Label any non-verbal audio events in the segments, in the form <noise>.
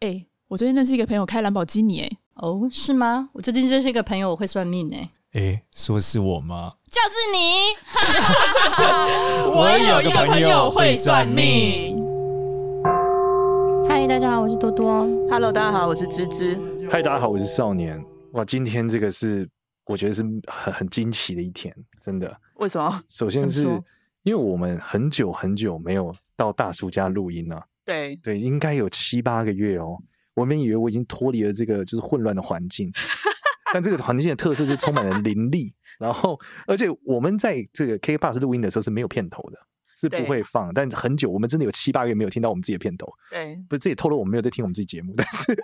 哎、欸，我最近认识一个朋友开兰博基尼，哎，哦，是吗？我最近认识一个朋友，我会算命，哎，哎，说是我吗？就是你。<laughs> 我有一个朋友会算命。嗨，大家好，我是多多。Hello，大家好，我是芝芝。嗨，大家好，我是少年。哇，今天这个是我觉得是很很惊奇的一天，真的。为什么？首先是因为我们很久很久没有到大叔家录音了。对对，应该有七八个月哦。我们以为我已经脱离了这个就是混乱的环境，<laughs> 但这个环境的特色是充满了灵力。然后，而且我们在这个 KKBOX 录音的时候是没有片头的，是不会放。但很久，我们真的有七八个月没有听到我们自己的片头。对，不是这也透露我们没有在听我们自己节目，但是。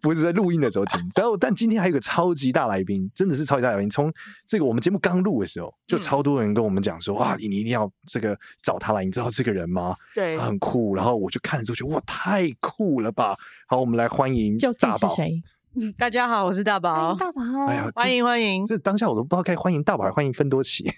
不是在录音的时候听，然后但今天还有个超级大来宾，真的是超级大来宾。从这个我们节目刚录的时候，就超多人跟我们讲说：“哇，你一定要这个找他来，你知道这个人吗？对，他很酷。”然后我就看了之后觉得：“哇，太酷了吧！”好，我们来欢迎大宝。是谁？大家好，我是大宝。大宝，哎呀，欢迎欢迎。这当下我都不知道该欢迎大宝还是欢迎芬多奇。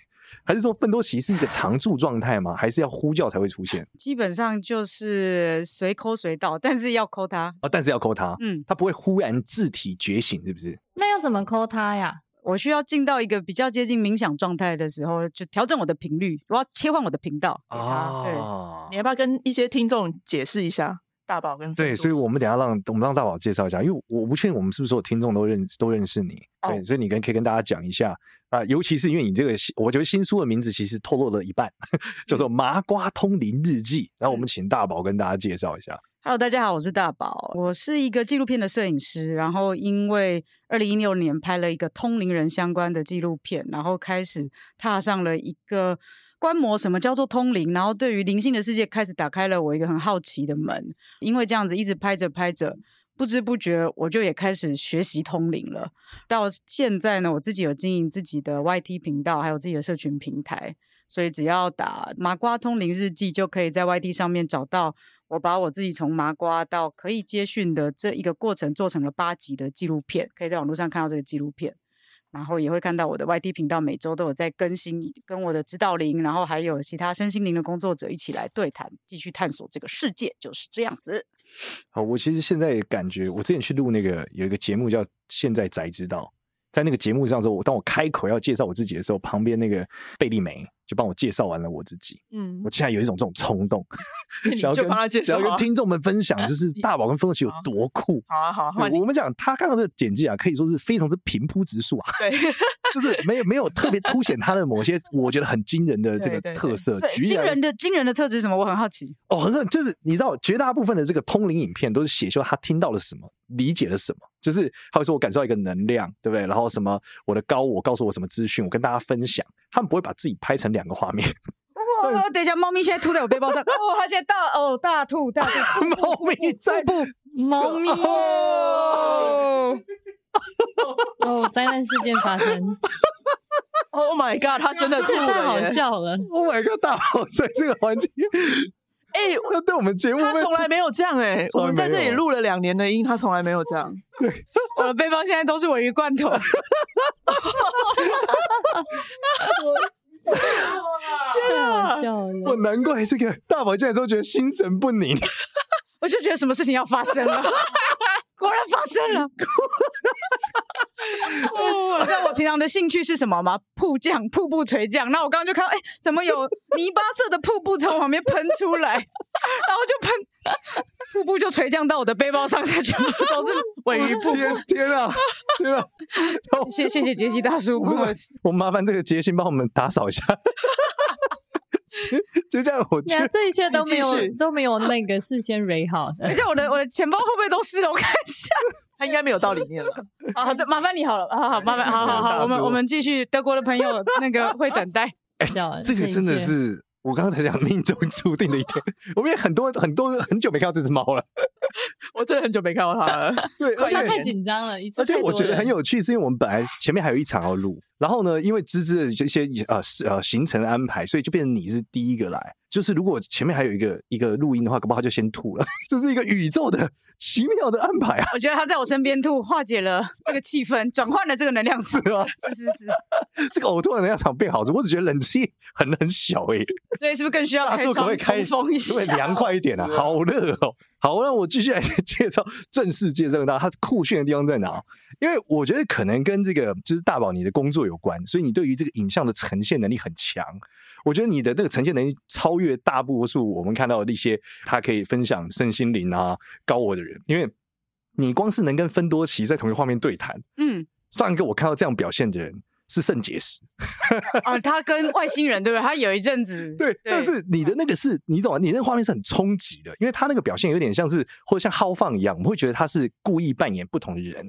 还是说奋多奇是一个常驻状态吗？还是要呼叫才会出现？基本上就是随 call 随到，但是要 call 他啊、哦，但是要 call 他，嗯，他不会忽然自体觉醒，是不是？那要怎么 call 他呀？我需要进到一个比较接近冥想状态的时候，就调整我的频率，我要切换我的频道啊。对，你要不要跟一些听众解释一下大宝跟对？所以我们等下让我们让大宝介绍一下，因为我不确定我们是不是所有听众都认都认识你，对，哦、所以你跟可以跟大家讲一下。啊，尤其是因为你这个，我觉得新书的名字其实透露了一半，<laughs> 叫做《麻瓜通灵日记》。然后我们请大宝跟大家介绍一下。Hello，大家好，我是大宝，我是一个纪录片的摄影师。然后因为二零一六年拍了一个通灵人相关的纪录片，然后开始踏上了一个观摩什么叫做通灵，然后对于灵性的世界开始打开了我一个很好奇的门。因为这样子一直拍着拍着。不知不觉，我就也开始学习通灵了。到现在呢，我自己有经营自己的 YT 频道，还有自己的社群平台。所以只要打“麻瓜通灵日记”，就可以在 YT 上面找到我把我自己从麻瓜到可以接讯的这一个过程做成了八集的纪录片，可以在网络上看到这个纪录片。然后也会看到我的 YT 频道每周都有在更新，跟我的指导灵，然后还有其他身心灵的工作者一起来对谈，继续探索这个世界，就是这样子。好，我其实现在也感觉，我之前去录那个有一个节目叫《现在宅知道》，在那个节目上的时候，我当我开口要介绍我自己的时候，旁边那个贝利梅就帮我介绍完了我自己。嗯，我竟然有一种这种冲动，<laughs> 想要跟想要跟听众们分享，<laughs> 就是大宝跟芬多奇有多酷。好啊，好啊，好啊。我们讲他刚刚的简介啊，可以说是非常之平铺直述啊。对，就是没有没有特别凸显他的某些 <laughs> 我觉得很惊人的这个特色。惊人的惊人的特质是什么？我很好奇。哦，很就是你知道，绝大部分的这个通灵影片都是写说他听到了什么，理解了什么，就是他会说我感受到一个能量，对不对？然后什么我的高我告诉我什么资讯，我跟大家分享。他们不会把自己拍成两个画面。哦，等一下，猫咪现在吐在我背包上。<laughs> 哦，它现在大哦大吐大吐。猫咪在不？猫咪哦。哦，灾难事件发生。Oh my god！它真的吐了，太好笑了。Oh my god！大宝在这个环境，哎、欸，那对我们节目，他从来没有这样哎、欸。我们在这里录了两年的音，他从来没有这样。<laughs> 对，我的背包现在都是鮪鱼罐头。<laughs> 天啊！我难怪这个大宝进来之后觉得心神不宁，<laughs> 我就觉得什么事情要发生了，果然发生了。<laughs> 你知道我平常的兴趣是什么吗？瀑降、瀑布垂降。那我刚刚就看到，哎、欸，怎么有泥巴色的瀑布从旁边喷出来，然后就喷，瀑布就垂降到我的背包上，下全部都是尾鱼瀑布。天天啊，天啊！谢谢谢杰西大叔，我我麻烦这个杰西帮我们打扫一下。<laughs> 就这样，我觉得这一切都没有都没有那个事先 r 好，而且我的我的钱包会不会都湿了？我看一下。他应该没有到里面了。<laughs> 啊，对，麻烦你好了，好好，麻烦，<laughs> 好好好，我们我们继续。德国的朋友 <laughs> 那个会等待。哎，这个真的是我刚刚才讲命中注定的一天。我们也很多很多很久没看到这只猫了。我真的很久没看到它了。对，而且太紧张了，而且我觉得很有趣，是因为我们本来前面还有一场要录，然后呢，因为芝芝的这些呃呃行程的安排，所以就变成你是第一个来。就是如果前面还有一个一个录音的话，搞不好他就先吐了。<laughs> 这是一个宇宙的奇妙的安排啊！我觉得他在我身边吐，化解了这个气氛，转换了这个能量场。是吗？是是是，<laughs> 这个呕吐的能量场变好，我只觉得冷气很很小哎、欸，<laughs> 所以是不是更需要开窗可不可以开通风一下？会凉快一点啊！好热哦。好，那我继续来介绍正式介绍到它酷炫的地方在哪？因为我觉得可能跟这个就是大宝你的工作有关，所以你对于这个影像的呈现能力很强。我觉得你的这个呈现能力超越大多数我们看到的一些他可以分享身心灵啊高我的人，因为你光是能跟芬多奇在同一个画面对谈，嗯，上一个我看到这样表现的人是圣结石，啊，他跟外星人对不对？他有一阵子 <laughs> 对，对，但是你的那个是你懂吗？你那个画面是很冲击的，因为他那个表现有点像是或者像豪放一样，我们会觉得他是故意扮演不同的人，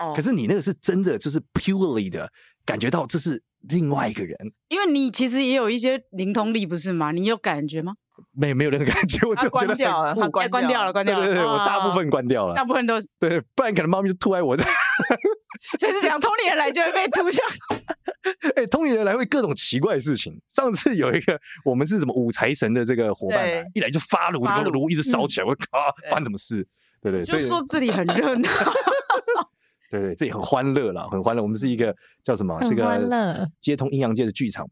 哦，可是你那个是真的，就是 purely 的感觉到这是。另外一个人，因为你其实也有一些灵通力，不是吗？你有感觉吗？没，没有任何感觉。我就觉得关掉了，他关关掉了，关掉了。对对对，我大部分关掉了，大部分都对，不然可能猫咪就吐在我的。<laughs> 所以是讲通灵人来就会被吐下。<laughs> 哎，通灵人来会各种奇怪的事情。上次有一个，我们是什么五财神的这个伙伴，一来就发炉，这个炉一直烧起来，我靠，发生什么事？对对，所以说这里很热闹。<laughs> 对对，这也很欢乐了，很欢乐。我们是一个叫什么？这个接通阴阳界的剧场，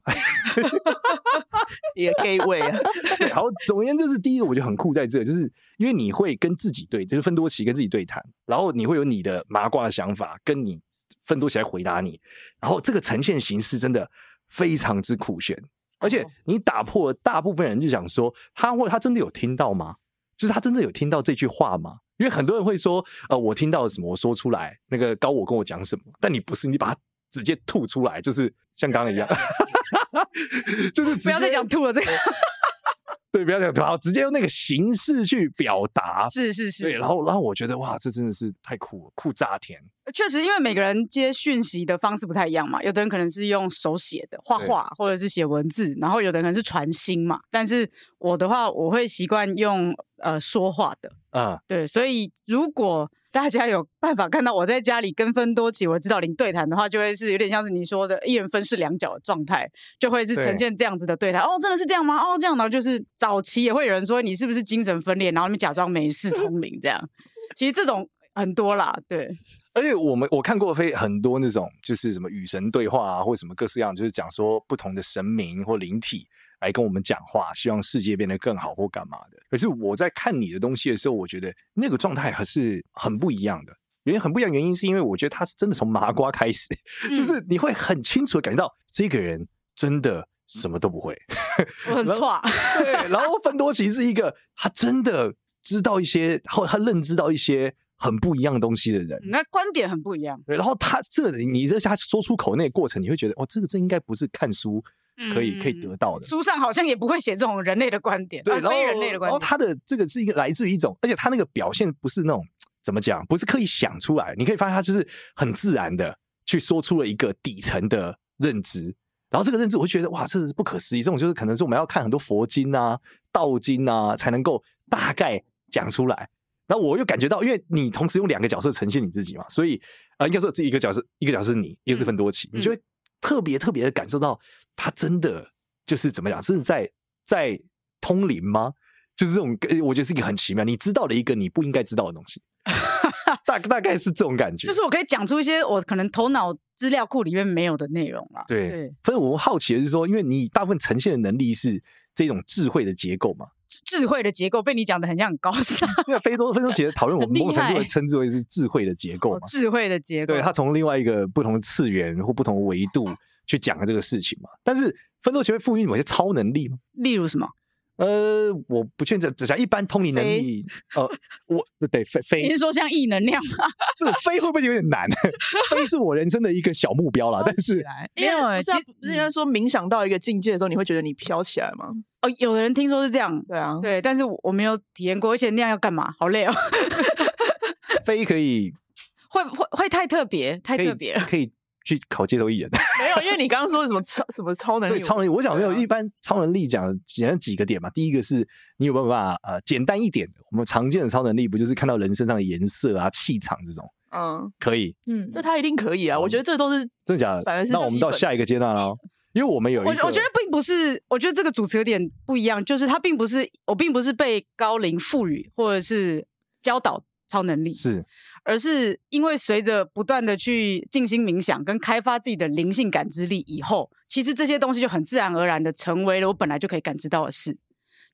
<laughs> 一个 gateway 啊。<laughs> 对，好，总而言之，就是第一个，我觉得很酷，在这，就是因为你会跟自己对，就是芬多奇跟自己对谈，然后你会有你的麻瓜的想法，跟你芬多奇来回答你，然后这个呈现形式真的非常之酷炫，而且你打破了大部分人就想说，他或他真的有听到吗？就是他真的有听到这句话吗？因为很多人会说，呃，我听到了什么，我说出来，那个高我跟我讲什么，但你不是，你把它直接吐出来，就是像刚刚一样，<laughs> 就是 <laughs> 不要再讲吐了这个。对，不要讲，好，直接用那个形式去表达，是是是，对，然后然后我觉得哇，这真的是太酷了，酷炸天！确实，因为每个人接讯息的方式不太一样嘛，有的人可能是用手写的画画，或者是写文字，然后有的人可能是传心嘛。但是我的话，我会习惯用呃说话的，啊，对，所以如果。大家有办法看到我在家里跟分多起、我的指导灵对谈的话，就会是有点像是你说的一人分饰两角的状态，就会是呈现这样子的对谈。哦，真的是这样吗？哦，这样，然后就是早期也会有人说你是不是精神分裂，然后你假装没事通灵这样。其实这种很多啦，对。而且我们我看过非很多那种就是什么与神对话啊，或什么各式各样，就是讲说不同的神明或灵体。来跟我们讲话，希望世界变得更好或干嘛的。可是我在看你的东西的时候，我觉得那个状态还是很不一样的。原因很不一样，原因是因为我觉得他是真的从麻瓜开始，嗯、<laughs> 就是你会很清楚的感觉到这个人真的什么都不会。我很 <laughs> 错。对，然后芬多奇是一个他真的知道一些，或他认知到一些很不一样的东西的人。那观点很不一样。对，然后他这个你这下说出口那个过程，你会觉得哦，这个这应该不是看书。可以可以得到的，书上好像也不会写这种人类的观点，对，非人类的观点。然后他的这个是一个来自于一种，而且他那个表现不是那种怎么讲，不是刻意想出来。你可以发现他就是很自然的去说出了一个底层的认知，然后这个认知我会觉得哇，这是不可思议。这种就是可能是我们要看很多佛经啊、道经啊，才能够大概讲出来。然后我又感觉到，因为你同时用两个角色呈现你自己嘛，所以啊、呃，应该说这一个角色，一个角色是你，一个是芬多奇，嗯、你就会。特别特别的感受到，他真的就是怎么讲，真的在在通灵吗？就是这种，我觉得是一个很奇妙。你知道了一个你不应该知道的东西，<laughs> 大大概是这种感觉。就是我可以讲出一些我可能头脑资料库里面没有的内容啊。对，对，所以我好奇的是说，因为你大部分呈现的能力是这种智慧的结构嘛。智慧的结构被你讲的很像很高尚。<laughs> 因为非多芬多奇的讨论，我们某种程度会称之为是智慧的结构嘛。哦、智慧的结构，对，它从另外一个不同的次元或不同的维度去讲了这个事情嘛。但是芬多奇会赋予某些超能力吗？例如什么？呃，我不确定，只想一般通灵能力。呃，我得飞飞，你是说像异能量吗？不是飞会不会有点难？<laughs> 飞是我人生的一个小目标啦。但是没有哎，其实人家说冥想到一个境界的时候，你会觉得你飘起来吗？哦，有的人听说是这样，对啊，对，但是我没有体验过，而且那样要干嘛？好累哦。飞可以，<laughs> 会会会太特别，太特别了，可以。去考街头艺人？<laughs> 没有，因为你刚刚说什么超什么超能力？对，超能力。我想没有，一般超能力讲简单几个点嘛。第一个是你有没有办法呃简单一点的？我们常见的超能力不就是看到人身上的颜色啊、气场这种？嗯，可以。嗯，这他一定可以啊！我觉得这都是真的假的。反正是那我们到下一个阶段喽。因为我们有一个，我我觉得并不是，我觉得这个主持有点不一样，就是他并不是，我并不是被高龄赋予或者是教导超能力，是，而是因为随着不断的去静心冥想跟开发自己的灵性感知力以后，其实这些东西就很自然而然的成为了我本来就可以感知到的事。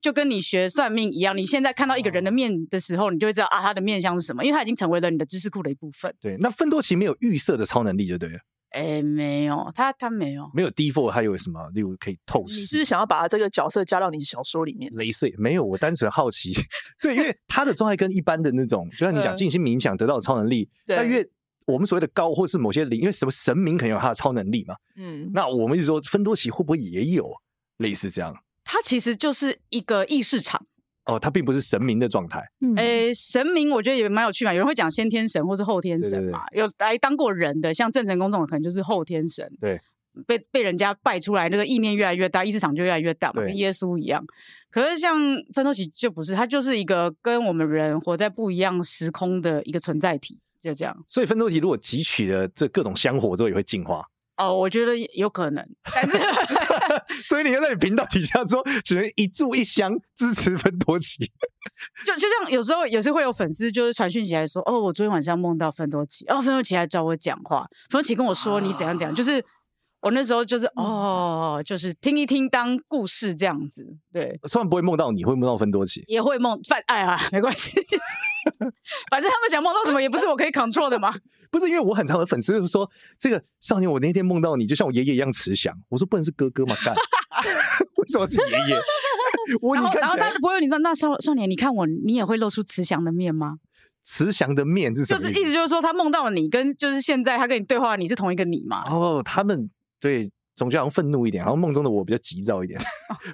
就跟你学算命一样，你现在看到一个人的面的时候，你就会知道啊，他的面相是什么，因为他已经成为了你的知识库的一部分。对，那芬多奇没有预设的超能力就对了。哎，没有，他他没有，没有 default，他有什么？例如可以透视？你是想要把这个角色加到你小说里面？镭射没有，我单纯好奇。<laughs> 对，因为他的状态跟一般的那种，就像你讲静心冥想得到的超能力，但因为我们所谓的高或是某些灵，因为什么神明肯定有他的超能力嘛。嗯，那我们一直说芬多奇会不会也有类似这样？它其实就是一个意识场哦，它并不是神明的状态。嗯，诶，神明我觉得也蛮有趣嘛。有人会讲先天神或是后天神嘛。对对对，有来当过人的，像郑成功这种可能就是后天神。对，被被人家拜出来，那个意念越来越大，意识场就越来越大嘛，跟耶稣一样。可是像奋斗奇就不是，它就是一个跟我们人活在不一样时空的一个存在体，就这样。所以奋斗体如果汲取了这各种香火之后，也会进化。哦，我觉得有可能，但是，<laughs> <laughs> 所以你要在你频道底下说，只能一炷一箱支持芬多奇。<laughs> 就就像有时候也是会有粉丝就是传讯起来说，哦，我昨天晚上梦到芬多奇，哦，芬多奇还找我讲话，芬多奇跟我说你怎样怎样，就是我那时候就是哦，就是听一听当故事这样子，对，虽然不会梦到你会梦到芬多奇，也会梦犯爱啊，没关系。<laughs> 反正他们想梦到什么，也不是我可以 control 的嘛。<laughs> 不是因为我很常的粉丝就是说，这个少年，我那天梦到你，就像我爷爷一样慈祥。我说不能是哥哥嘛，干？<laughs> 为什么是爷爷？我然后你看，然后他的朋友你说，那少少年，你看我，你也会露出慈祥的面吗？慈祥的面是什么？就是意思就是说，他梦到了你，跟就是现在他跟你对话，你是同一个你嘛？哦，他们对总觉得好像愤怒一点，然后梦中的我比较急躁一点。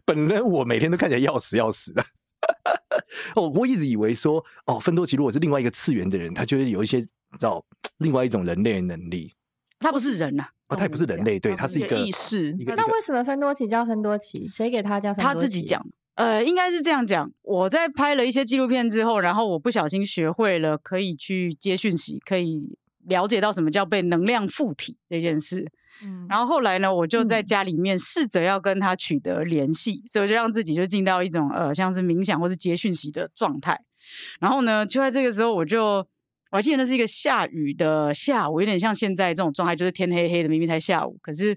本人我每天都看起来要死要死的。<laughs> 哦，我一直以为说，哦，芬多奇如果是另外一个次元的人，他就会有一些知道另外一种人类的能力。他不是人呐、啊，哦，他也不是人类，对，他是一个意识。那为什么芬多奇叫芬多奇？谁给他叫芬多奇？他自己讲。呃，应该是这样讲。我在拍了一些纪录片之后，然后我不小心学会了可以去接讯息，可以了解到什么叫被能量附体这件事。嗯，然后后来呢，我就在家里面试着要跟他取得联系，嗯、所以我就让自己就进到一种呃，像是冥想或是接讯息的状态。然后呢，就在这个时候，我就我还记得那是一个下雨的下午，有点像现在这种状态，就是天黑黑的，明明才下午，可是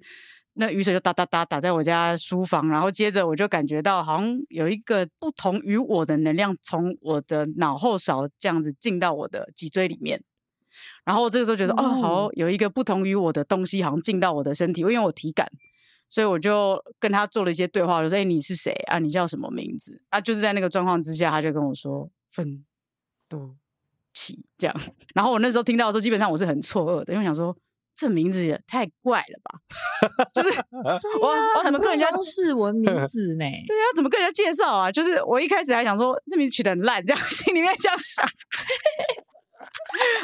那雨水就哒哒哒打在我家书房。然后接着我就感觉到好像有一个不同于我的能量从我的脑后勺这样子进到我的脊椎里面。然后这个时候觉得哦，好有一个不同于我的东西，好像进到我的身体，因为我体感，所以我就跟他做了一些对话，我说：“哎，你是谁啊？你叫什么名字？”啊，就是在那个状况之下，他就跟我说：“分多奇。”这样。然后我那时候听到的时候，基本上我是很错愕的，因为我想说这名字也太怪了吧，就是 <laughs> 我我怎么跟人家中式文名 <laughs> 字呢？对啊，怎么跟人家介绍啊？就是我一开始还想说这名字取得很烂，这样 <laughs> 心里面这样想。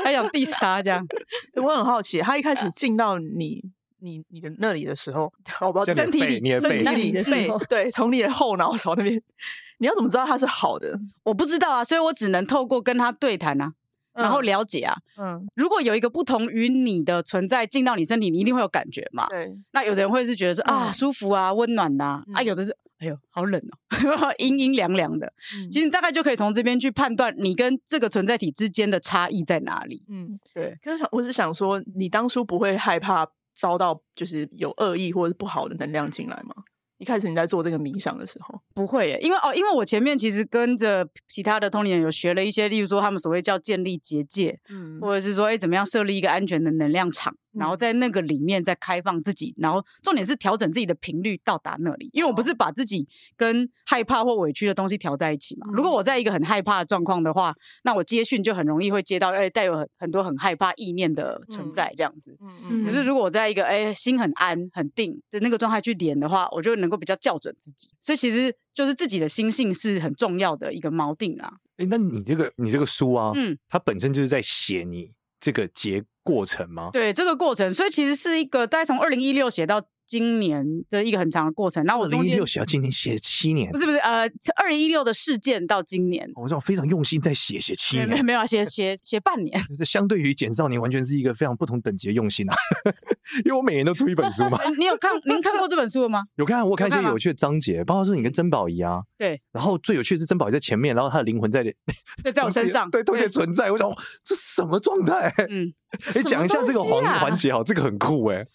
还想 diss 他这样，我很好奇，他一开始进到你、你、你的那里的时候，我不知道身体里、身体里的背，对，从你的后脑勺那边，你要怎么知道他是好的？我不知道啊，所以我只能透过跟他对谈啊，然后了解啊。嗯，如果有一个不同于你的存在进到你身体，你一定会有感觉嘛？对。那有的人会是觉得说啊，舒服啊，温暖呐，啊，有的是。哎呦，好冷哦，<laughs> 阴阴凉凉的。嗯、其实你大概就可以从这边去判断你跟这个存在体之间的差异在哪里。嗯，对。可是我是想说，你当初不会害怕遭到就是有恶意或者是不好的能量进来吗？一开始你在做这个冥想的时候，不会耶，因为哦，因为我前面其实跟着其他的通灵人有学了一些，例如说他们所谓叫建立结界，嗯，或者是说哎怎么样设立一个安全的能量场。然后在那个里面再开放自己，然后重点是调整自己的频率到达那里。因为我不是把自己跟害怕或委屈的东西调在一起嘛。如果我在一个很害怕的状况的话，那我接讯就很容易会接到哎带有很很多很害怕意念的存在这样子。嗯嗯。可是如果我在一个哎心很安很定的那个状态去连的话，我就能够比较校准自己。所以其实就是自己的心性是很重要的一个锚定啊。哎，那你这个你这个书啊，嗯，它本身就是在写你这个结。过程吗？对，这个过程，所以其实是一个大概从二零一六写到今年的一个很长的过程。然后我中间二零一六写到今年写七年，不是不是呃，二零一六的事件到今年，我知道非常用心在写写七年，没有没有写写 <laughs> 写半年。这相对于简少年，完全是一个非常不同等级的用心啊！<laughs> 因为我每年都出一本书嘛。<laughs> 你有看您看过这本书了吗？有看，我看一些有趣的章节，包括说你跟珍宝仪啊，对。然后最有趣的是珍宝仪在前面，然后他的灵魂在对在我身上，对，同时存在。我想这什么状态？嗯，哎，讲一下这个环环节哈，这个很酷哎。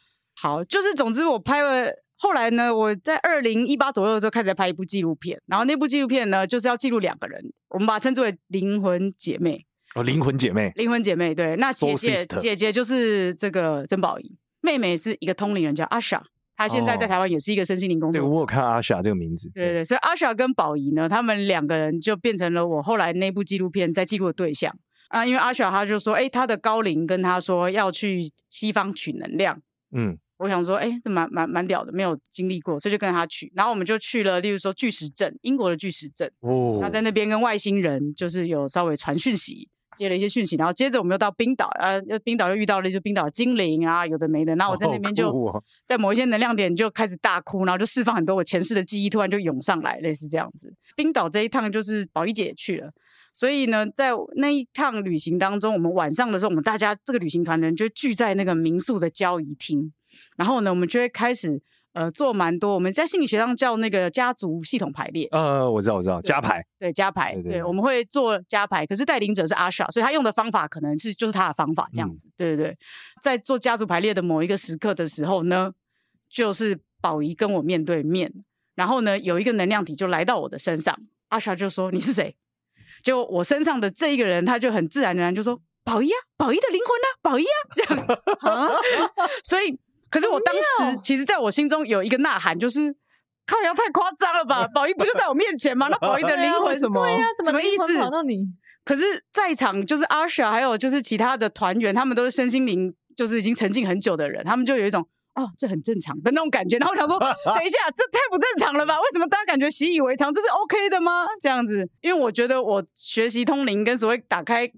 好，就是总之我拍了。后来呢，我在二零一八左右的时候开始拍一部纪录片，然后那部纪录片呢，就是要记录两个人，我们把它称之为灵魂姐妹。哦，灵魂姐妹，灵魂姐妹，对，那姐姐姐姐就是这个曾宝仪，妹妹是一个通灵人叫阿莎，她现在在台湾也是一个身心灵工作者。对，我有看阿莎这个名字。对对对，所以阿莎跟宝仪呢，他们两个人就变成了我后来那部纪录片在记录的对象啊，因为阿莎她就说，哎，她的高龄跟她说要去西方取能量，嗯。我想说，哎，这蛮蛮蛮屌的，没有经历过，所以就跟他去。然后我们就去了，例如说巨石阵，英国的巨石阵。哦。那在那边跟外星人就是有稍微传讯息，接了一些讯息。然后接着我们又到冰岛，呃，又冰岛又遇到了一些冰岛的精灵啊，有的没的。然后我在那边就在某一些能量点就开始大哭，然后就释放很多我前世的记忆，突然就涌上来，类似这样子。冰岛这一趟就是宝仪姐也去了，所以呢，在那一趟旅行当中，我们晚上的时候，我们大家这个旅行团的人就聚在那个民宿的交谊厅。然后呢，我们就会开始呃做蛮多，我们在心理学上叫那个家族系统排列。呃，我知道，我知道，家排。对，家排。对，对，对，我们会做家排，可是带领者是阿莎，所以他用的方法可能是就是他的方法这样子。嗯、对对对，在做家族排列的某一个时刻的时候呢，就是宝仪跟我面对面，然后呢有一个能量体就来到我的身上，阿莎就说：“你是谁？”就我身上的这一个人，他就很自然而然就说：“宝仪啊，宝仪的灵魂啊，宝仪啊。”这样 <laughs> <laughs> 啊，<laughs> 所以。可是我当时，其实在我心中有一个呐喊，就是靠腰太夸张了吧？<laughs> 宝仪不就在我面前吗？那宝仪的灵魂什么？对呀，什么意思？跑到你？可是，在场就是阿莎，还有就是其他的团员，他们都是身心灵，就是已经沉浸很久的人，他们就有一种哦，这很正常的那种感觉。然后我想说，等一下，这太不正常了吧？为什么大家感觉习以为常？这是 OK 的吗？这样子，因为我觉得我学习通灵跟所谓打开。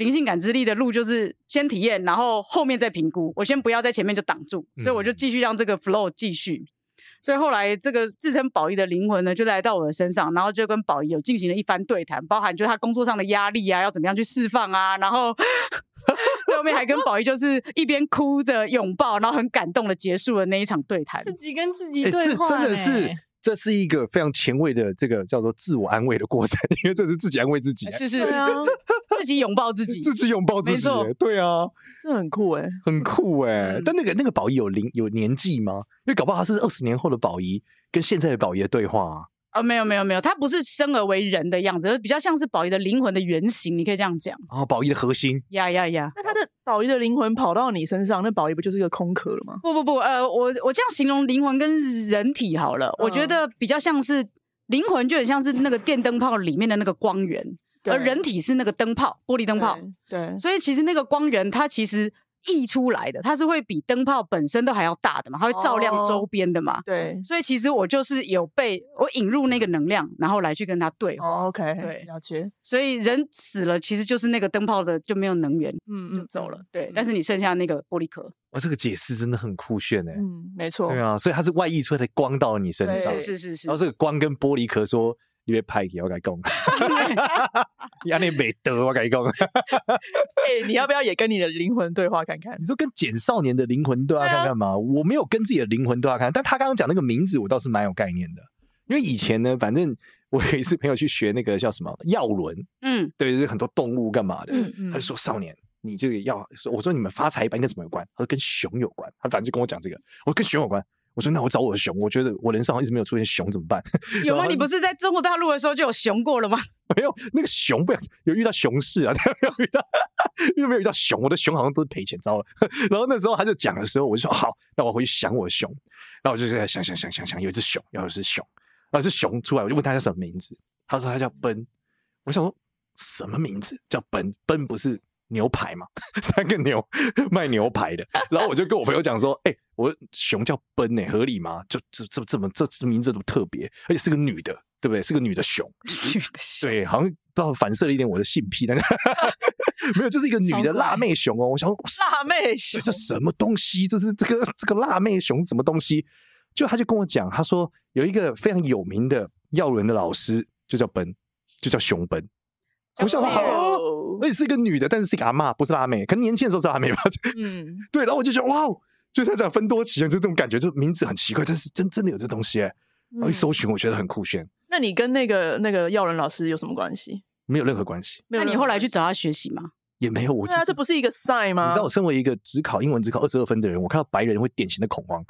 灵性感知力的路就是先体验，然后后面再评估。我先不要在前面就挡住，所以我就继续让这个 flow 继续。所以后来这个自称宝仪的灵魂呢，就来到我的身上，然后就跟宝仪有进行了一番对谈，包含就是他工作上的压力啊，要怎么样去释放啊，然后 <laughs> 最后面还跟宝仪就是一边哭着拥抱，然后很感动的结束了那一场对谈。自己跟自己对话，欸，真的是。这是一个非常前卫的这个叫做自我安慰的过程，因为这是自己安慰自己，是是是是，自己拥抱自己，自己拥抱自己，没错，对啊，这很酷哎，很酷哎。嗯、但那个那个宝仪有龄有年纪吗？因为搞不好他是二十年后的宝仪跟现在的宝仪的对话啊。啊、哦，没有没有没有，他不是生而为人的样子，而比较像是宝仪的灵魂的原型，你可以这样讲。啊、哦，宝仪的核心。呀呀呀！那他的宝仪的灵魂跑到你身上，那宝仪不就是一个空壳了吗？不不不，呃，我我这样形容灵魂跟人体好了，嗯、我觉得比较像是灵魂，就很像是那个电灯泡里面的那个光源，对而人体是那个灯泡，玻璃灯泡。对，对所以其实那个光源，它其实。溢出来的，它是会比灯泡本身都还要大的嘛，它会照亮周边的嘛。Oh, 对，所以其实我就是有被我引入那个能量，然后来去跟它对话。Oh, OK，对，了解。所以人死了，其实就是那个灯泡的就没有能源，嗯，就走了。嗯、对，但是你剩下那个玻璃壳。哇，这个解释真的很酷炫哎。嗯，没错。对啊，所以它是外溢出来的光到了你身上，是是是是。然后这个光跟玻璃壳说。你别拍给我来讲，压力没得我跟你讲。<laughs> <laughs> 哎，你要不要也跟你的灵魂对话看看？你说跟简少年的灵魂对话看看吗？啊、我没有跟自己的灵魂对话看，但他刚刚讲那个名字，我倒是蛮有概念的。因为以前呢，反正我有一次朋友去学那个叫什么药轮，嗯，对，就是很多动物干嘛的，嗯嗯，他就说少年，你这个药，我说你们发财一般跟什么有关？他说跟熊有关，他反正就跟我讲这个，我说跟熊有关。我说：“那我找我的熊，我觉得我人生一直没有出现熊，怎么办？” <laughs> 有吗？你不是在中国大陆的时候就有熊过了吗？<laughs> 没有，那个熊不有遇到熊市啊？<laughs> 没有遇到，又没有遇到熊。我的熊好像都是赔钱招了。然后那时候他就讲的时候，我就说：“好，那我回去想我的熊。”然后我就在想想想想想，有一只熊，有一只熊，然后是熊出来，我就问他叫什么名字。他说他叫奔。我想说什么名字叫奔？奔不是？牛排嘛，<laughs> 三个牛卖牛排的，然后我就跟我朋友讲说，哎、欸，我熊叫奔诶，合理吗？就这这这么这这名字都特别，而且是个女的，对不对？是个女的熊，<laughs> 女的熊，对，好像不知道反射了一点我的性癖，但是 <laughs> 没有，就是一个女的辣妹熊哦。我想说辣妹熊，这什么东西？这是这个这个辣妹熊是什么东西？就他就跟我讲，他说有一个非常有名的药轮的老师，就叫奔，就叫熊奔。我想说，哦，而且是一个女的，但是是一个阿妈，不是阿妹，可能年轻的时候是阿妹吧。嗯，<laughs> 对。然后我就觉得，哇，就他讲分多奇，就这种感觉，就名字很奇怪，但是真真的有这东西哎。然后一搜寻，我觉得很酷炫。那你跟那个那个药人老师有什么关系？没有任何关系。那你后来去找他学习吗？也没有。我觉得这不是一个 sign 吗？你知道，我身为一个只考英文只考二十二分的人，我看到白人会典型的恐慌。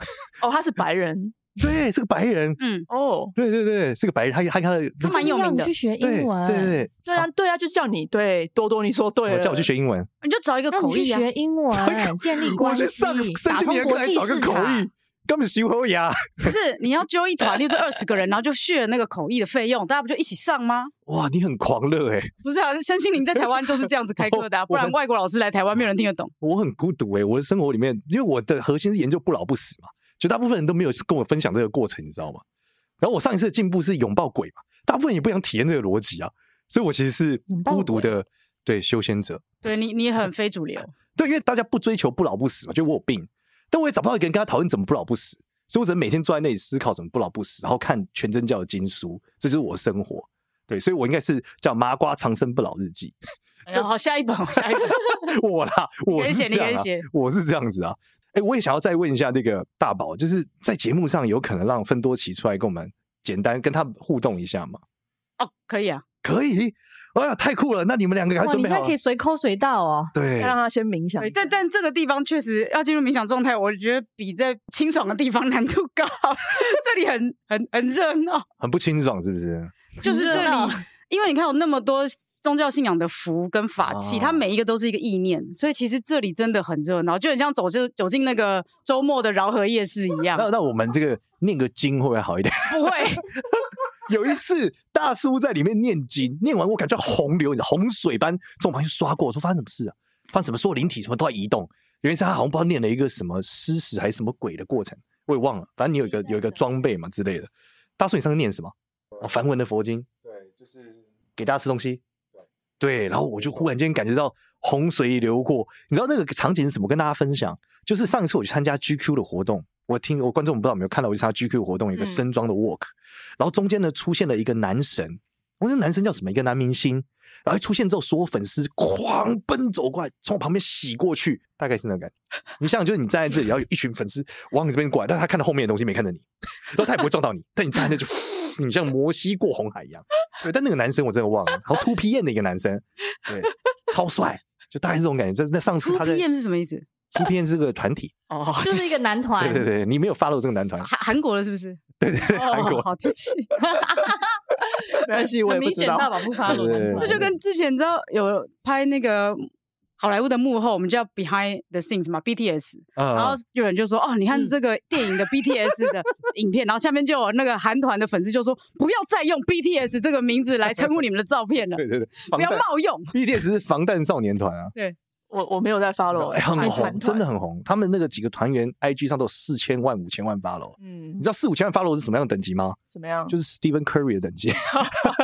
哦，他是白人。对，是个白人。嗯，哦，对对对，是个白人。他他他他蛮有名的。去学英文。对对对，对啊对啊，就叫你对多多，你说对，叫我去学英文，你就找一个口译学英文，建立关系，我去上申请年课找个口译，根本修好呀。<laughs> 不是，你要揪一团，就这二十个人，然后就续那个口译的费用，大家不就一起上吗？哇，你很狂热哎。不是啊，身心灵在台湾就是这样子开课的，<laughs> 不然外国老师来台湾没有人听得懂。我很孤独哎，我的生活里面，因为我的核心是研究不老不死嘛。绝大部分人都没有跟我分享这个过程，你知道吗？然后我上一次的进步是拥抱鬼嘛，大部分也不想体验这个逻辑啊，所以我其实是孤独的，对修仙者。对你，你很非主流。<laughs> 对，因为大家不追求不老不死嘛，就我有病，但我也找不到一个人跟他讨论怎么不老不死，所以我只能每天坐在那里思考怎么不老不死，然后看全真教的经书，这就是我的生活。对，所以我应该是叫麻瓜长生不老日记。哎呀，好，下一本，下一本，<laughs> 我啦，我是这样啊，我是这样子啊。哎，我也想要再问一下那个大宝，就是在节目上有可能让芬多奇出来跟我们简单跟他互动一下吗？哦，可以啊，可以。哎呀，太酷了！那你们两个还准备好？你现在可以随抠随到哦。对，让他先冥想。但但这个地方确实要进入冥想状态，我觉得比在清爽的地方难度高。<laughs> 这里很很很热闹，很不清爽，是不是？<laughs> 就是这里。因为你看有那么多宗教信仰的符跟法器，它每一个都是一个意念，所以其实这里真的很热闹，就很像走就走进那个周末的饶河夜市一样。那那我们这个念个经会不会好一点？<laughs> 不会。<laughs> 有一次大叔在里面念经，念完我感觉洪流，洪水般从我旁边刷过，我说发生什么事啊？发生什么？所有灵体什么都在移动。原因是他好像不知道念了一个什么施食还是什么鬼的过程，我也忘了。反正你有一个有一个装备嘛之类的。大叔你上次念什么？哦，梵文的佛经。对，就是。给大家吃东西，对，然后我就忽然间感觉到洪水流过，你知道那个场景是什么？跟大家分享，就是上一次我去参加 GQ 的活动，我听我观众不知道有没有看到，我去参加 GQ 活动一个身装的 walk，、嗯、然后中间呢出现了一个男神，我说男神叫什么？一个男明星，然后一出现之后，所有粉丝狂奔走过来，从我旁边洗过去，大概是那个感觉。你想想，就是你站在这里，然后有一群粉丝往你这边过来，但他看到后面的东西，没看着你，然后他也不会撞到你，但你站在那就。你像摩西过红海一样，对，但那个男生我真的忘了，然后 2PM 的一个男生，对，超帅，就大概是这种感觉。这那上次他在 2PM 是什么意思？2PM 是个团体哦，就是一个男团。对对对，你没有 follow 这个男团，韩韩国的是不是？对对对，韩国。好对不起，没关系，我也不知道。大宝不 follow，这就跟之前你知道有拍那个。好莱坞的幕后，我们叫 behind the scenes 嘛，BTS。然后有人就说：“哦，你看这个电影的 BTS 的影片。”然后下面就有那个韩团的粉丝就说：“不要再用 BTS 这个名字来称呼你们的照片了。<laughs> ”对对对，不要冒用。BTS 是防弹少年团啊。<laughs> 对，我我没有在 follow，很红，真的很红。他们那个几个团员 IG 上都有四千万、五千万 follow。嗯，你知道四五千万 follow 是什么样的等级吗？什么样？就是 Stephen Curry 的等级。<laughs>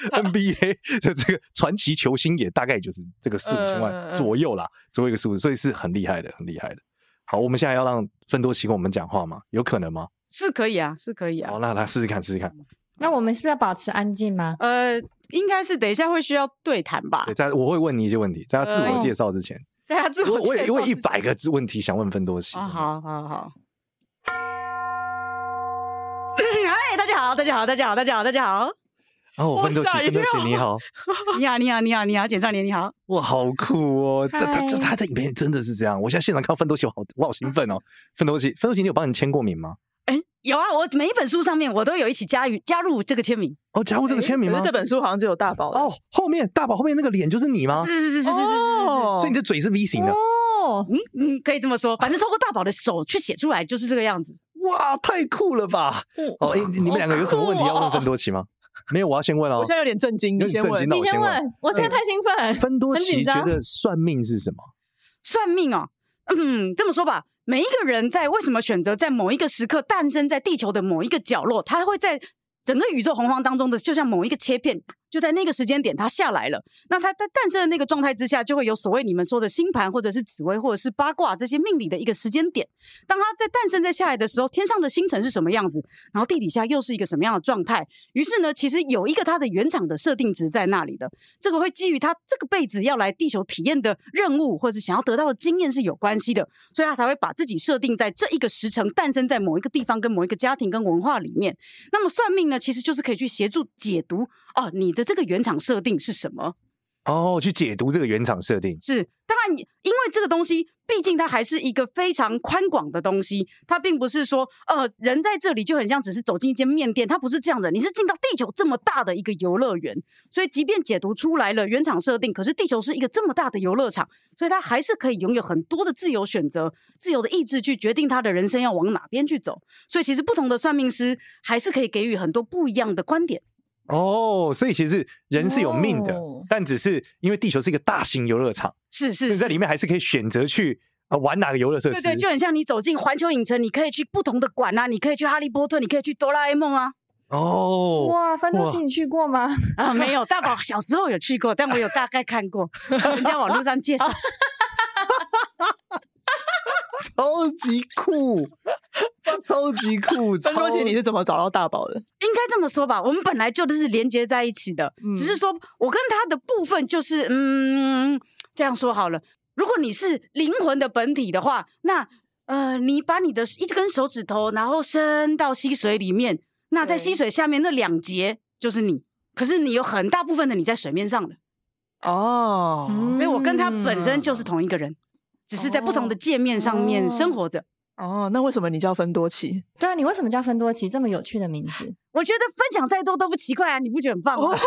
<laughs> NBA 的这个传奇球星也大概就是这个四五千万左右啦，左右一个数字，所以是很厉害的，很厉害的。好，我们现在要让芬多奇跟我们讲话吗？有可能吗？是可以啊，是可以啊。好，那来试试看，试试看。那我们是不是要保持安静吗？呃，应该是等一下会需要对谈吧。对，在我会问你一些问题，在他自我介绍之前，<laughs> 在他自我介绍，我有我有一百个问题想问芬多奇。好好好。<coughs> 嗨，大家好，大家好，大家好，大家好，大家好。哦，芬多奇，芬多奇，你好，<laughs> 你好，你好，你好，你好，简少年，你好，哇，好酷哦！这他这他在影片真的是这样，我现在现场看到芬多奇，我好我好兴奋哦！芬多奇，芬多奇，你有帮你签过名吗？哎，有啊，我每一本书上面我都有一起加入加入这个签名哦，加入这个签名吗？这本书好像只有大宝哦，后面大宝后面那个脸就是你吗？是是是是是是是，所以你的嘴是 V 型的哦，嗯嗯，可以这么说，反正透过大宝的手去写出来就是这个样子，哇，太酷了吧！哦，哎，你们两个有什么问题要问芬多奇吗？没有，我要先问哦。我现在有点震惊，你先问。你先问，我现在太兴奋。分多奇觉得算命是什么？算命哦，嗯，这么说吧，每一个人在为什么选择在某一个时刻诞生在地球的某一个角落，他会在整个宇宙洪荒当中的，就像某一个切片，就在那个时间点，它下来了。那它在诞生的那个状态之下，就会有所谓你们说的星盘，或者是紫微，或者是八卦这些命理的一个时间点。当它在诞生在下来的时候，天上的星辰是什么样子，然后地底下又是一个什么样的状态。于是呢，其实有一个它的原厂的设定值在那里的。这个会基于他这个辈子要来地球体验的任务，或者是想要得到的经验是有关系的，所以他才会把自己设定在这一个时辰诞生在某一个地方、跟某一个家庭、跟文化里面。那么算命呢，其实就是可以去协助解读。哦，你的这个原厂设定是什么？哦，去解读这个原厂设定是当然，因为这个东西毕竟它还是一个非常宽广的东西，它并不是说呃人在这里就很像只是走进一间面店，它不是这样的，你是进到地球这么大的一个游乐园，所以即便解读出来了原厂设定，可是地球是一个这么大的游乐场，所以它还是可以拥有很多的自由选择、自由的意志去决定他的人生要往哪边去走。所以其实不同的算命师还是可以给予很多不一样的观点。哦，所以其实人是有命的，哦、但只是因为地球是一个大型游乐场，是是，是，在里面还是可以选择去啊玩哪个游乐设施。对对，就很像你走进环球影城，你可以去不同的馆啊，你可以去哈利波特，你可以去哆啦 A 梦啊。哦，哇，芬多西，你去过吗？<laughs> 啊，没有，大宝小时候有去过，但我有大概看过人家网络上介绍。<laughs> 超级酷，<laughs> 超级酷！张多奇，你是怎么找到大宝的？应该这么说吧，我们本来就都是连接在一起的，嗯、只是说我跟他的部分就是，嗯，这样说好了。如果你是灵魂的本体的话，那呃，你把你的一根手指头，然后伸到溪水里面，那在溪水下面那两节就是你。可是你有很大部分的你在水面上的哦，嗯、所以我跟他本身就是同一个人。只是在不同的界面上面生活着。哦，哦，那为什么你叫芬多奇？对啊，你为什么叫芬多奇？这么有趣的名字，<laughs> 我觉得分享再多都不奇怪啊！你不觉得很棒吗？<laughs>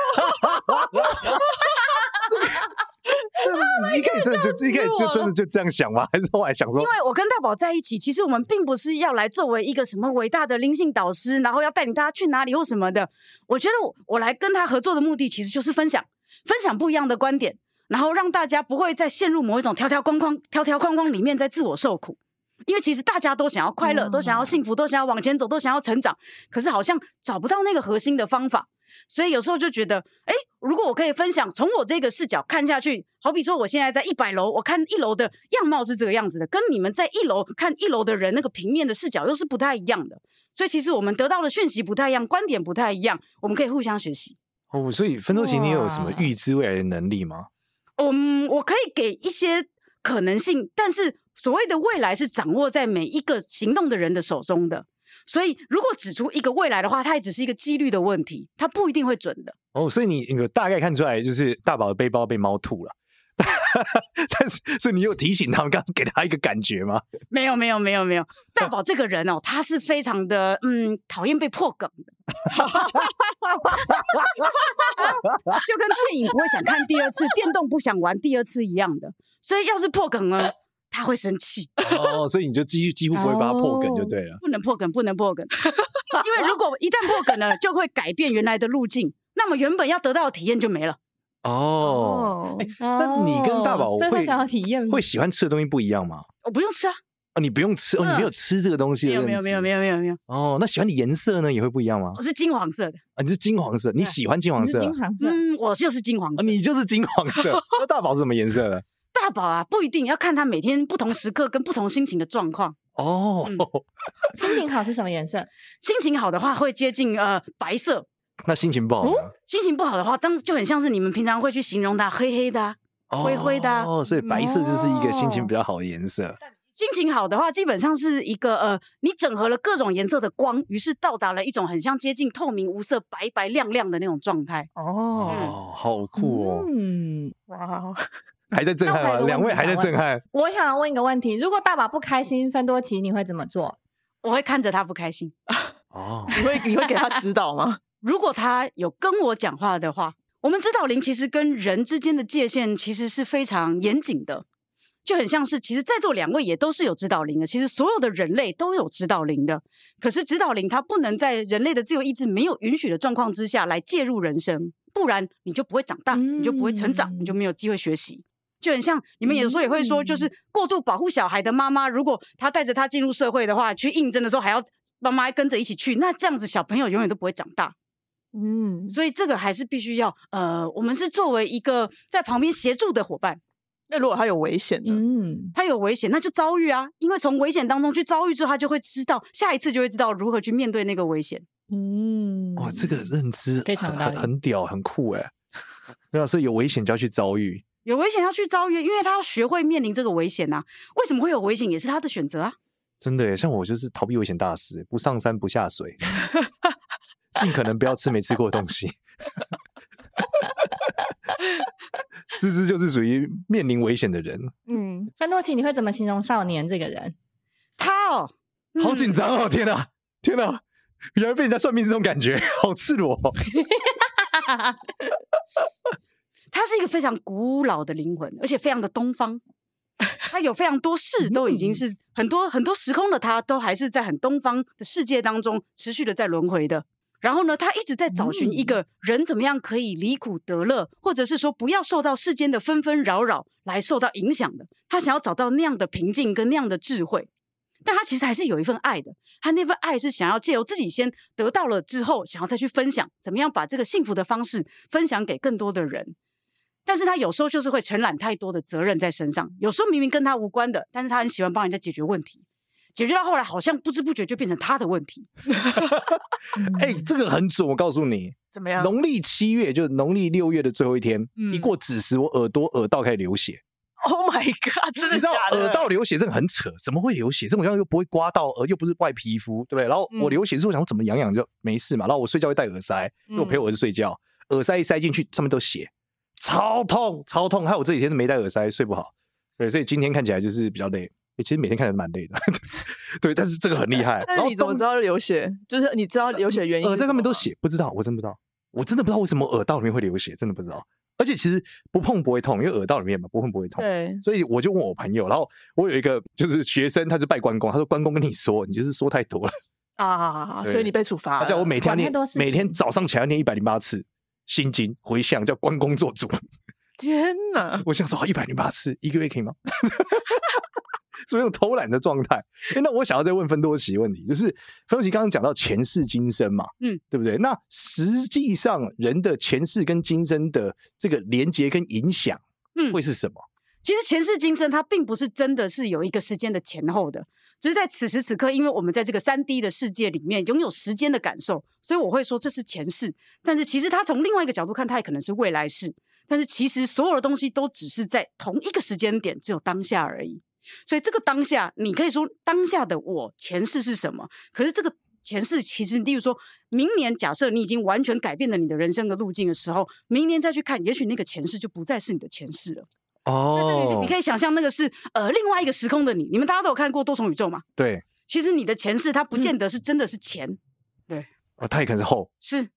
你一开始真的就一开始就真的就这样想吗？<laughs> 还是后来想说？因为我跟大宝在一起，其实我们并不是要来作为一个什么伟大的灵性导师，然后要带领大家去哪里或什么的。我觉得我我来跟他合作的目的，其实就是分享，分享不一样的观点。然后让大家不会再陷入某一种条条框框、条条框框里面，在自我受苦。因为其实大家都想要快乐，都想要幸福，都想要往前走，都想要成长。可是好像找不到那个核心的方法，所以有时候就觉得，哎，如果我可以分享，从我这个视角看下去，好比说我现在在一百楼，我看一楼的样貌是这个样子的，跟你们在一楼看一楼的人那个平面的视角又是不太一样的。所以其实我们得到的讯息不太一样，观点不太一样，我们可以互相学习。哦，所以芬多奇，你有什么预知未来的能力吗？嗯，我可以给一些可能性，但是所谓的未来是掌握在每一个行动的人的手中的。所以，如果指出一个未来的话，它也只是一个几率的问题，它不一定会准的。哦，所以你有大概看出来，就是大宝的背包被猫吐了。<laughs> 但是，所以你有提醒他们，刚刚给他一个感觉吗？<laughs> 没有，没有，没有，没有。<laughs> 大宝这个人哦，他是非常的嗯讨厌被破梗的，就跟电影不会想看第二次，电动不想玩第二次一样的。所以，要是破梗了，他会生气。哦，所以你就几几乎不会把它破梗就对了。不能破梗，不能破梗，因为如果一旦破梗了，就会改变原来的路径，那么原本要得到的体验就没了。哦，哎，那你跟大宝会想要体验会喜欢吃的东西不一样吗？我不用吃啊，哦，你不用吃哦，你没有吃这个东西的，没有没有没有没有没有哦，那喜欢的颜色呢也会不一样吗？我是金黄色的啊，你是金黄色，你喜欢金黄色？金黄色，嗯，我就是金黄色，你就是金黄色。<laughs> 那大宝是什么颜色的？大宝啊，不一定要看他每天不同时刻跟不同心情的状况哦。<laughs> 心情好是什么颜色？心情好的话会接近呃白色。那心情不好呢？心情不好的话，当就很像是你们平常会去形容它黑黑的、啊、哦、灰灰的、啊。哦，所以白色就是一个心情比较好的颜色。哦、心情好的话，基本上是一个呃，你整合了各种颜色的光，于是到达了一种很像接近透明无色、白白亮亮的那种状态。哦，嗯、好酷哦！嗯，哇，还在震撼吗？两位还在震撼。我想要问一个问题：如果大宝不开心，芬多奇你会怎么做？我会看着他不开心。哦，<laughs> 你会你会给他指导吗？<laughs> 如果他有跟我讲话的话，我们指导灵其实跟人之间的界限其实是非常严谨的，就很像是其实在座两位也都是有指导灵的，其实所有的人类都有指导灵的。可是指导灵它不能在人类的自由意志没有允许的状况之下来介入人生，不然你就不会长大，你就不会成长，你就没有机会学习。就很像你们有时候也会说，就是过度保护小孩的妈妈，如果她带着他进入社会的话，去应征的时候还要妈妈跟着一起去，那这样子小朋友永远都不会长大。嗯，所以这个还是必须要呃，我们是作为一个在旁边协助的伙伴。那如果他有危险呢？嗯，他有危险，那就遭遇啊，因为从危险当中去遭遇之后，他就会知道下一次就会知道如何去面对那个危险。嗯，哇，这个认知非常大很很屌，很酷哎。<laughs> 对啊，所以有危险就要去遭遇，有危险要去遭遇，因为他要学会面临这个危险呐、啊。为什么会有危险，也是他的选择啊。真的耶，像我就是逃避危险大师，不上山不下水，<laughs> 尽可能不要吃没吃过的东西。芝芝就是属于面临危险的人。嗯，范多奇，你会怎么形容少年这个人？他哦，嗯、好紧张哦！天哪，天哪，原来被人家算命这种感觉，好赤裸、哦。<laughs> 他是一个非常古老的灵魂，而且非常的东方。他有非常多事都已经是很多很多时空的他，都还是在很东方的世界当中持续的在轮回的。然后呢，他一直在找寻一个人怎么样可以离苦得乐，或者是说不要受到世间的纷纷扰扰来受到影响的。他想要找到那样的平静跟那样的智慧，但他其实还是有一份爱的。他那份爱是想要借由自己先得到了之后，想要再去分享，怎么样把这个幸福的方式分享给更多的人。但是他有时候就是会承揽太多的责任在身上，有时候明明跟他无关的，但是他很喜欢帮人家解决问题。解决到后来，好像不知不觉就变成他的问题。<laughs> 哎、欸，这个很准，我告诉你，怎么样？农历七月就是农历六月的最后一天，嗯、一过子时，我耳朵耳道开始流血。<laughs> Oh my god！真的你知道假的？耳道流血真的很扯，怎么会流血？这种地方又不会刮到耳，又不是外皮肤，对不对？然后我流血之后，想说怎么痒痒就没事嘛。然后我睡觉会戴耳塞，因为我陪我儿子睡觉，嗯、耳塞一塞进去，上面都血，超痛，超痛。还有我这几天都没戴耳塞，睡不好。对，所以今天看起来就是比较累。其实每天看起来蛮累的，<laughs> 对，但是这个很厉害。但是你怎么知道流血？就是你知道流血的原因？耳在上面都血，不知道，我真不知道，我真的不知道为什么耳道里面会流血，真的不知道。而且其实不碰不会痛，因为耳道里面嘛，不碰不会痛。对，所以我就问我朋友，然后我有一个就是学生，他就拜关公，他说关公跟你说，你就是说太多了啊，<laughs> 所以你被处罚。他叫我每天念，每天早上起来念一百零八次心经回向，叫关公做主。天哪！我想说，一百零八次一个月可以吗？<laughs> 是那种偷懒的状态。哎，那我想要再问芬多奇问题，就是芬多奇刚刚讲到前世今生嘛，嗯，对不对？那实际上人的前世跟今生的这个连接跟影响，嗯，会是什么？其实前世今生它并不是真的是有一个时间的前后的，只是在此时此刻，因为我们在这个三 D 的世界里面拥有时间的感受，所以我会说这是前世。但是其实它从另外一个角度看，它也可能是未来世。但是其实所有的东西都只是在同一个时间点，只有当下而已。所以这个当下，你可以说当下的我前世是什么？可是这个前世，其实例如说明年，假设你已经完全改变了你的人生的路径的时候，明年再去看，也许那个前世就不再是你的前世了。哦，所以你可以想象那个是呃另外一个时空的你。你们大家都有看过多重宇宙吗？对，其实你的前世它不见得是真的是前，嗯、对，哦，它也可能是后，是，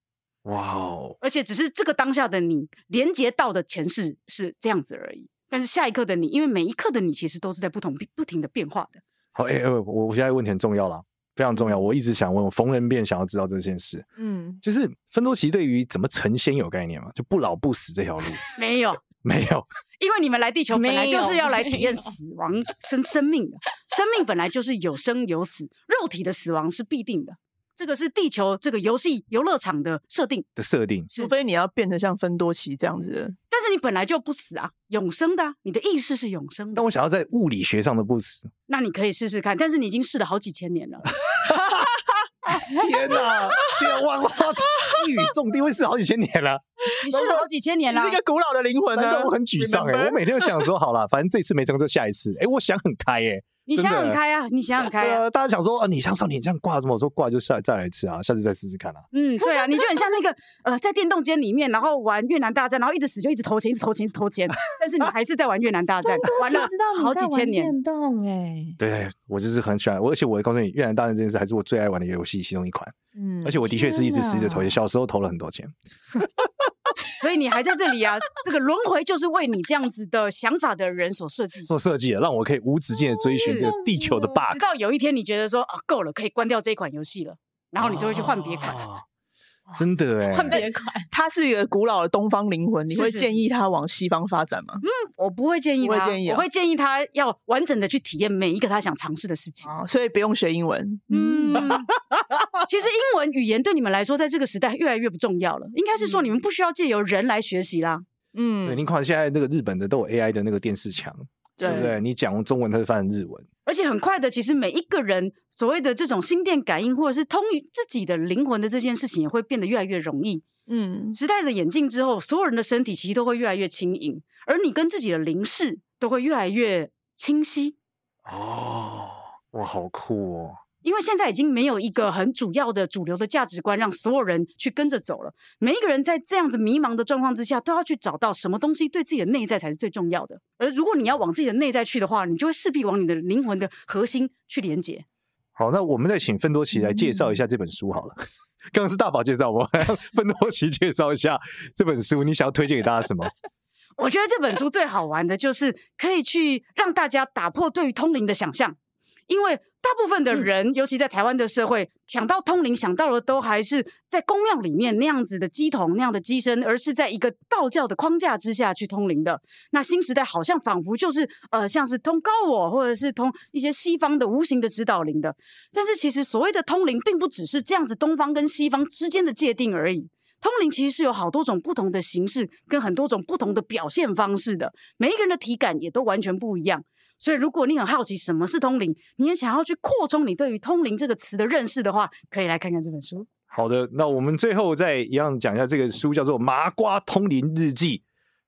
哇哦，而且只是这个当下的你连接到的前世是这样子而已。但是下一刻的你，因为每一刻的你其实都是在不同不停的变化的。好，哎、欸，我我现在问题很重要了，非常重要。我一直想问，我逢人便想要知道这件事。嗯，就是芬多奇对于怎么成仙有概念吗？就不老不死这条路？<laughs> 没有，没有，<laughs> 因为你们来地球本来就是要来体验死亡生生命的，生命本来就是有生有死，肉体的死亡是必定的。这个是地球这个游戏游乐场的设定的设定，除非你要变成像芬多奇这样子的，但是你本来就不死啊，永生的、啊，你的意识是永生的。但我想要在物理学上的不死，<laughs> 那你可以试试看，但是你已经试了好几千年了。<laughs> 天哪！天啊，哇哇！一语中的，会试好几千年了。<laughs> 你试了好几千年了，你是一个古老的灵魂啊！我很沮丧哎，我每天都想说，<laughs> 好了，反正这次没成就下一次。哎，我想很开哎。你想很开啊！你想很开啊！大家想说啊，你像少年这样挂着么？我说挂就下再来一次啊，下次再试试看啊。嗯，对啊，你就很像那个呃，在电动间里面，然后玩越南大战，然后一直死就一直投钱，一直投钱，一直投钱，<laughs> 但是你还是在玩越南大战，玩了好几千年。电动哎，对，我就是很喜欢，而且我告诉你，越南大战这件事还是我最爱玩的游戏其中一款。嗯，而且我的确是一直死着投钱，小时候投了很多钱。所以你还在这里啊？这个轮回就是为你这样子的想法的人所设计，所设计的，让我可以无止境的追寻这个地球的 bug，直到有一天你觉得说啊够了，可以关掉这一款游戏了，然后你就会去换别款。哦真的哎，换别款。他是一个古老的东方灵魂，你会建议他往西方发展吗？嗯，我不会建议他，我会建议他要完整的去体验每一个他想尝试的事情。所以不用学英文。嗯，<laughs> <laughs> 其实英文语言对你们来说，在这个时代越来越不重要了。应该是说，你们不需要借由人来学习啦。嗯，对，你看现在那个日本的都有 AI 的那个电视墙，对不对？你讲中文，它就翻成日文，而且很快的，其实每一个人所谓的这种心电感应，或者是通于自己的灵魂的这件事情，也会变得越来越容易。嗯，时代的演进之后，所有人的身体其实都会越来越轻盈，而你跟自己的灵视都会越来越清晰。哦，哇，好酷哦！因为现在已经没有一个很主要的主流的价值观，让所有人去跟着走了。每一个人在这样子迷茫的状况之下，都要去找到什么东西对自己的内在才是最重要的。而如果你要往自己的内在去的话，你就会势必往你的灵魂的核心去连接。好，那我们再请芬多奇来介绍一下这本书好了。嗯、<laughs> 刚刚是大宝介绍，我 <laughs> 芬多奇介绍一下这本书，你想要推荐给大家什么？<laughs> 我觉得这本书最好玩的就是可以去让大家打破对于通灵的想象。因为大部分的人，嗯、尤其在台湾的社会，想到通灵，想到的都还是在宫庙里面那样子的乩童、那样的乩身，而是在一个道教的框架之下去通灵的。那新时代好像仿佛就是呃，像是通高我，或者是通一些西方的无形的指导灵的。但是其实所谓的通灵，并不只是这样子东方跟西方之间的界定而已。通灵其实是有好多种不同的形式，跟很多种不同的表现方式的。每一个人的体感也都完全不一样。所以，如果你很好奇什么是通灵，你也想要去扩充你对于“通灵”这个词的认识的话，可以来看看这本书。好的，那我们最后再一样讲一下这个书，叫做《麻瓜通灵日记》，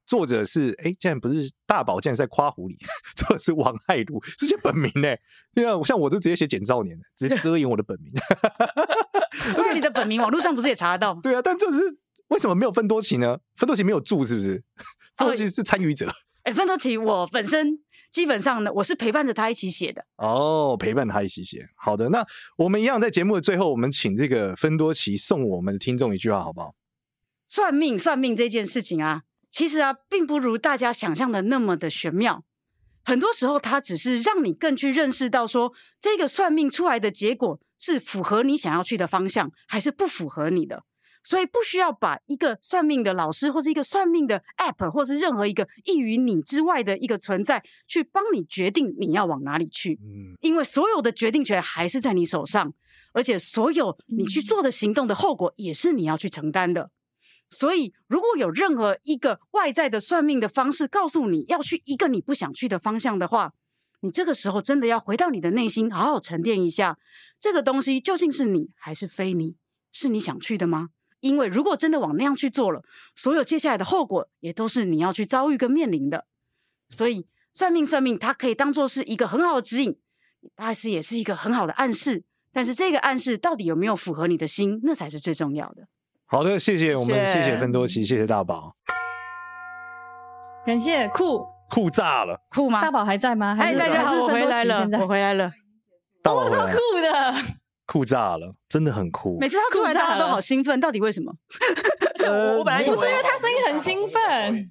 作者是哎，竟然不是大宝，竟然在夸狐狸，<laughs> 作者是王爱如，这些本名呢？对啊，像我都直接写简少年，直接遮掩我的本名。而且你的本名网络上不是也查得到？对啊，但这是为什么没有分多奇呢？分多奇没有住是不是？分多奇是参与者。哎，分多奇，我本身。基本上呢，我是陪伴着他一起写的。哦，陪伴他一起写。好的，那我们一样在节目的最后，我们请这个芬多奇送我们的听众一句话，好不好？算命，算命这件事情啊，其实啊，并不如大家想象的那么的玄妙。很多时候，它只是让你更去认识到说，这个算命出来的结果是符合你想要去的方向，还是不符合你的。所以不需要把一个算命的老师，或是一个算命的 App，或是任何一个异于你之外的一个存在，去帮你决定你要往哪里去。嗯，因为所有的决定权还是在你手上，而且所有你去做的行动的后果也是你要去承担的。所以，如果有任何一个外在的算命的方式告诉你要去一个你不想去的方向的话，你这个时候真的要回到你的内心，好好沉淀一下，这个东西究竟是你还是非你？是你想去的吗？因为如果真的往那样去做了，所有接下来的后果也都是你要去遭遇跟面临的。所以算命算命，它可以当做是一个很好的指引，但是也是一个很好的暗示。但是这个暗示到底有没有符合你的心，那才是最重要的。好的，谢谢我们，谢谢芬多奇，谢谢大宝，感谢酷酷炸了，酷吗？大宝还在吗？哎，大家好，我回来了，我回来了，我超酷的。酷炸了，真的很酷。每次他出来，大家都好兴奋，到底为什么？<laughs> 我本来不是因为他声音很兴奋。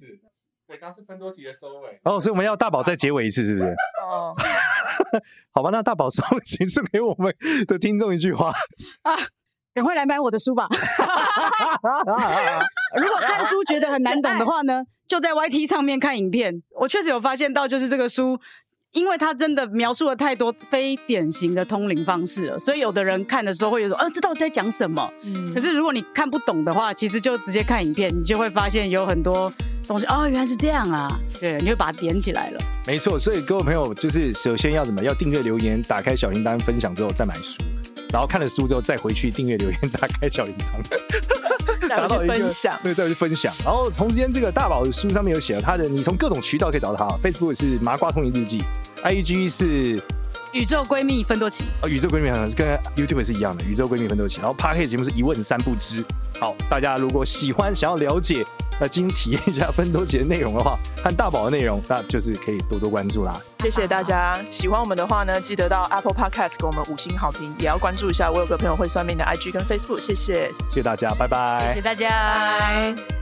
对，刚是分多集的收尾。哦，所以我们要大宝再结尾一次，是不是？哦。<laughs> 好吧，那大宝送请送给我们的听众一句话啊，赶快来买我的书吧。<laughs> 如果看书觉得很难懂的话呢，就在 YT 上面看影片。我确实有发现到，就是这个书。因为他真的描述了太多非典型的通灵方式了，所以有的人看的时候会有说，呃，这到底在讲什么？嗯，可是如果你看不懂的话，其实就直接看影片，你就会发现有很多东西，哦，原来是这样啊，对，你会把它点起来了。没错，所以各位朋友，就是首先要怎么？要订阅、留言、打开小铃铛、分享之后再买书，然后看了书之后再回去订阅、留言、打开小铃铛。达到一个分享，对，再去分享。然后同时间，这个大宝的书上面有写了他的，你从各种渠道可以找到他。Facebook 是麻瓜通灵日记，IG 是宇宙闺蜜分多奇。哦，宇宙闺蜜好像跟 YouTube 是一样的，宇宙闺蜜分多奇。然后 Podcast 节目是一问三不知。好，大家如果喜欢，想要了解。那今天体验一下分多奇的内容的话，和大宝的内容，那就是可以多多关注啦。谢谢大家，喜欢我们的话呢，记得到 Apple Podcast 给我们五星好评，也要关注一下我有个朋友会算命的 IG 跟 Facebook。谢谢，谢谢大家，拜拜。谢谢大家。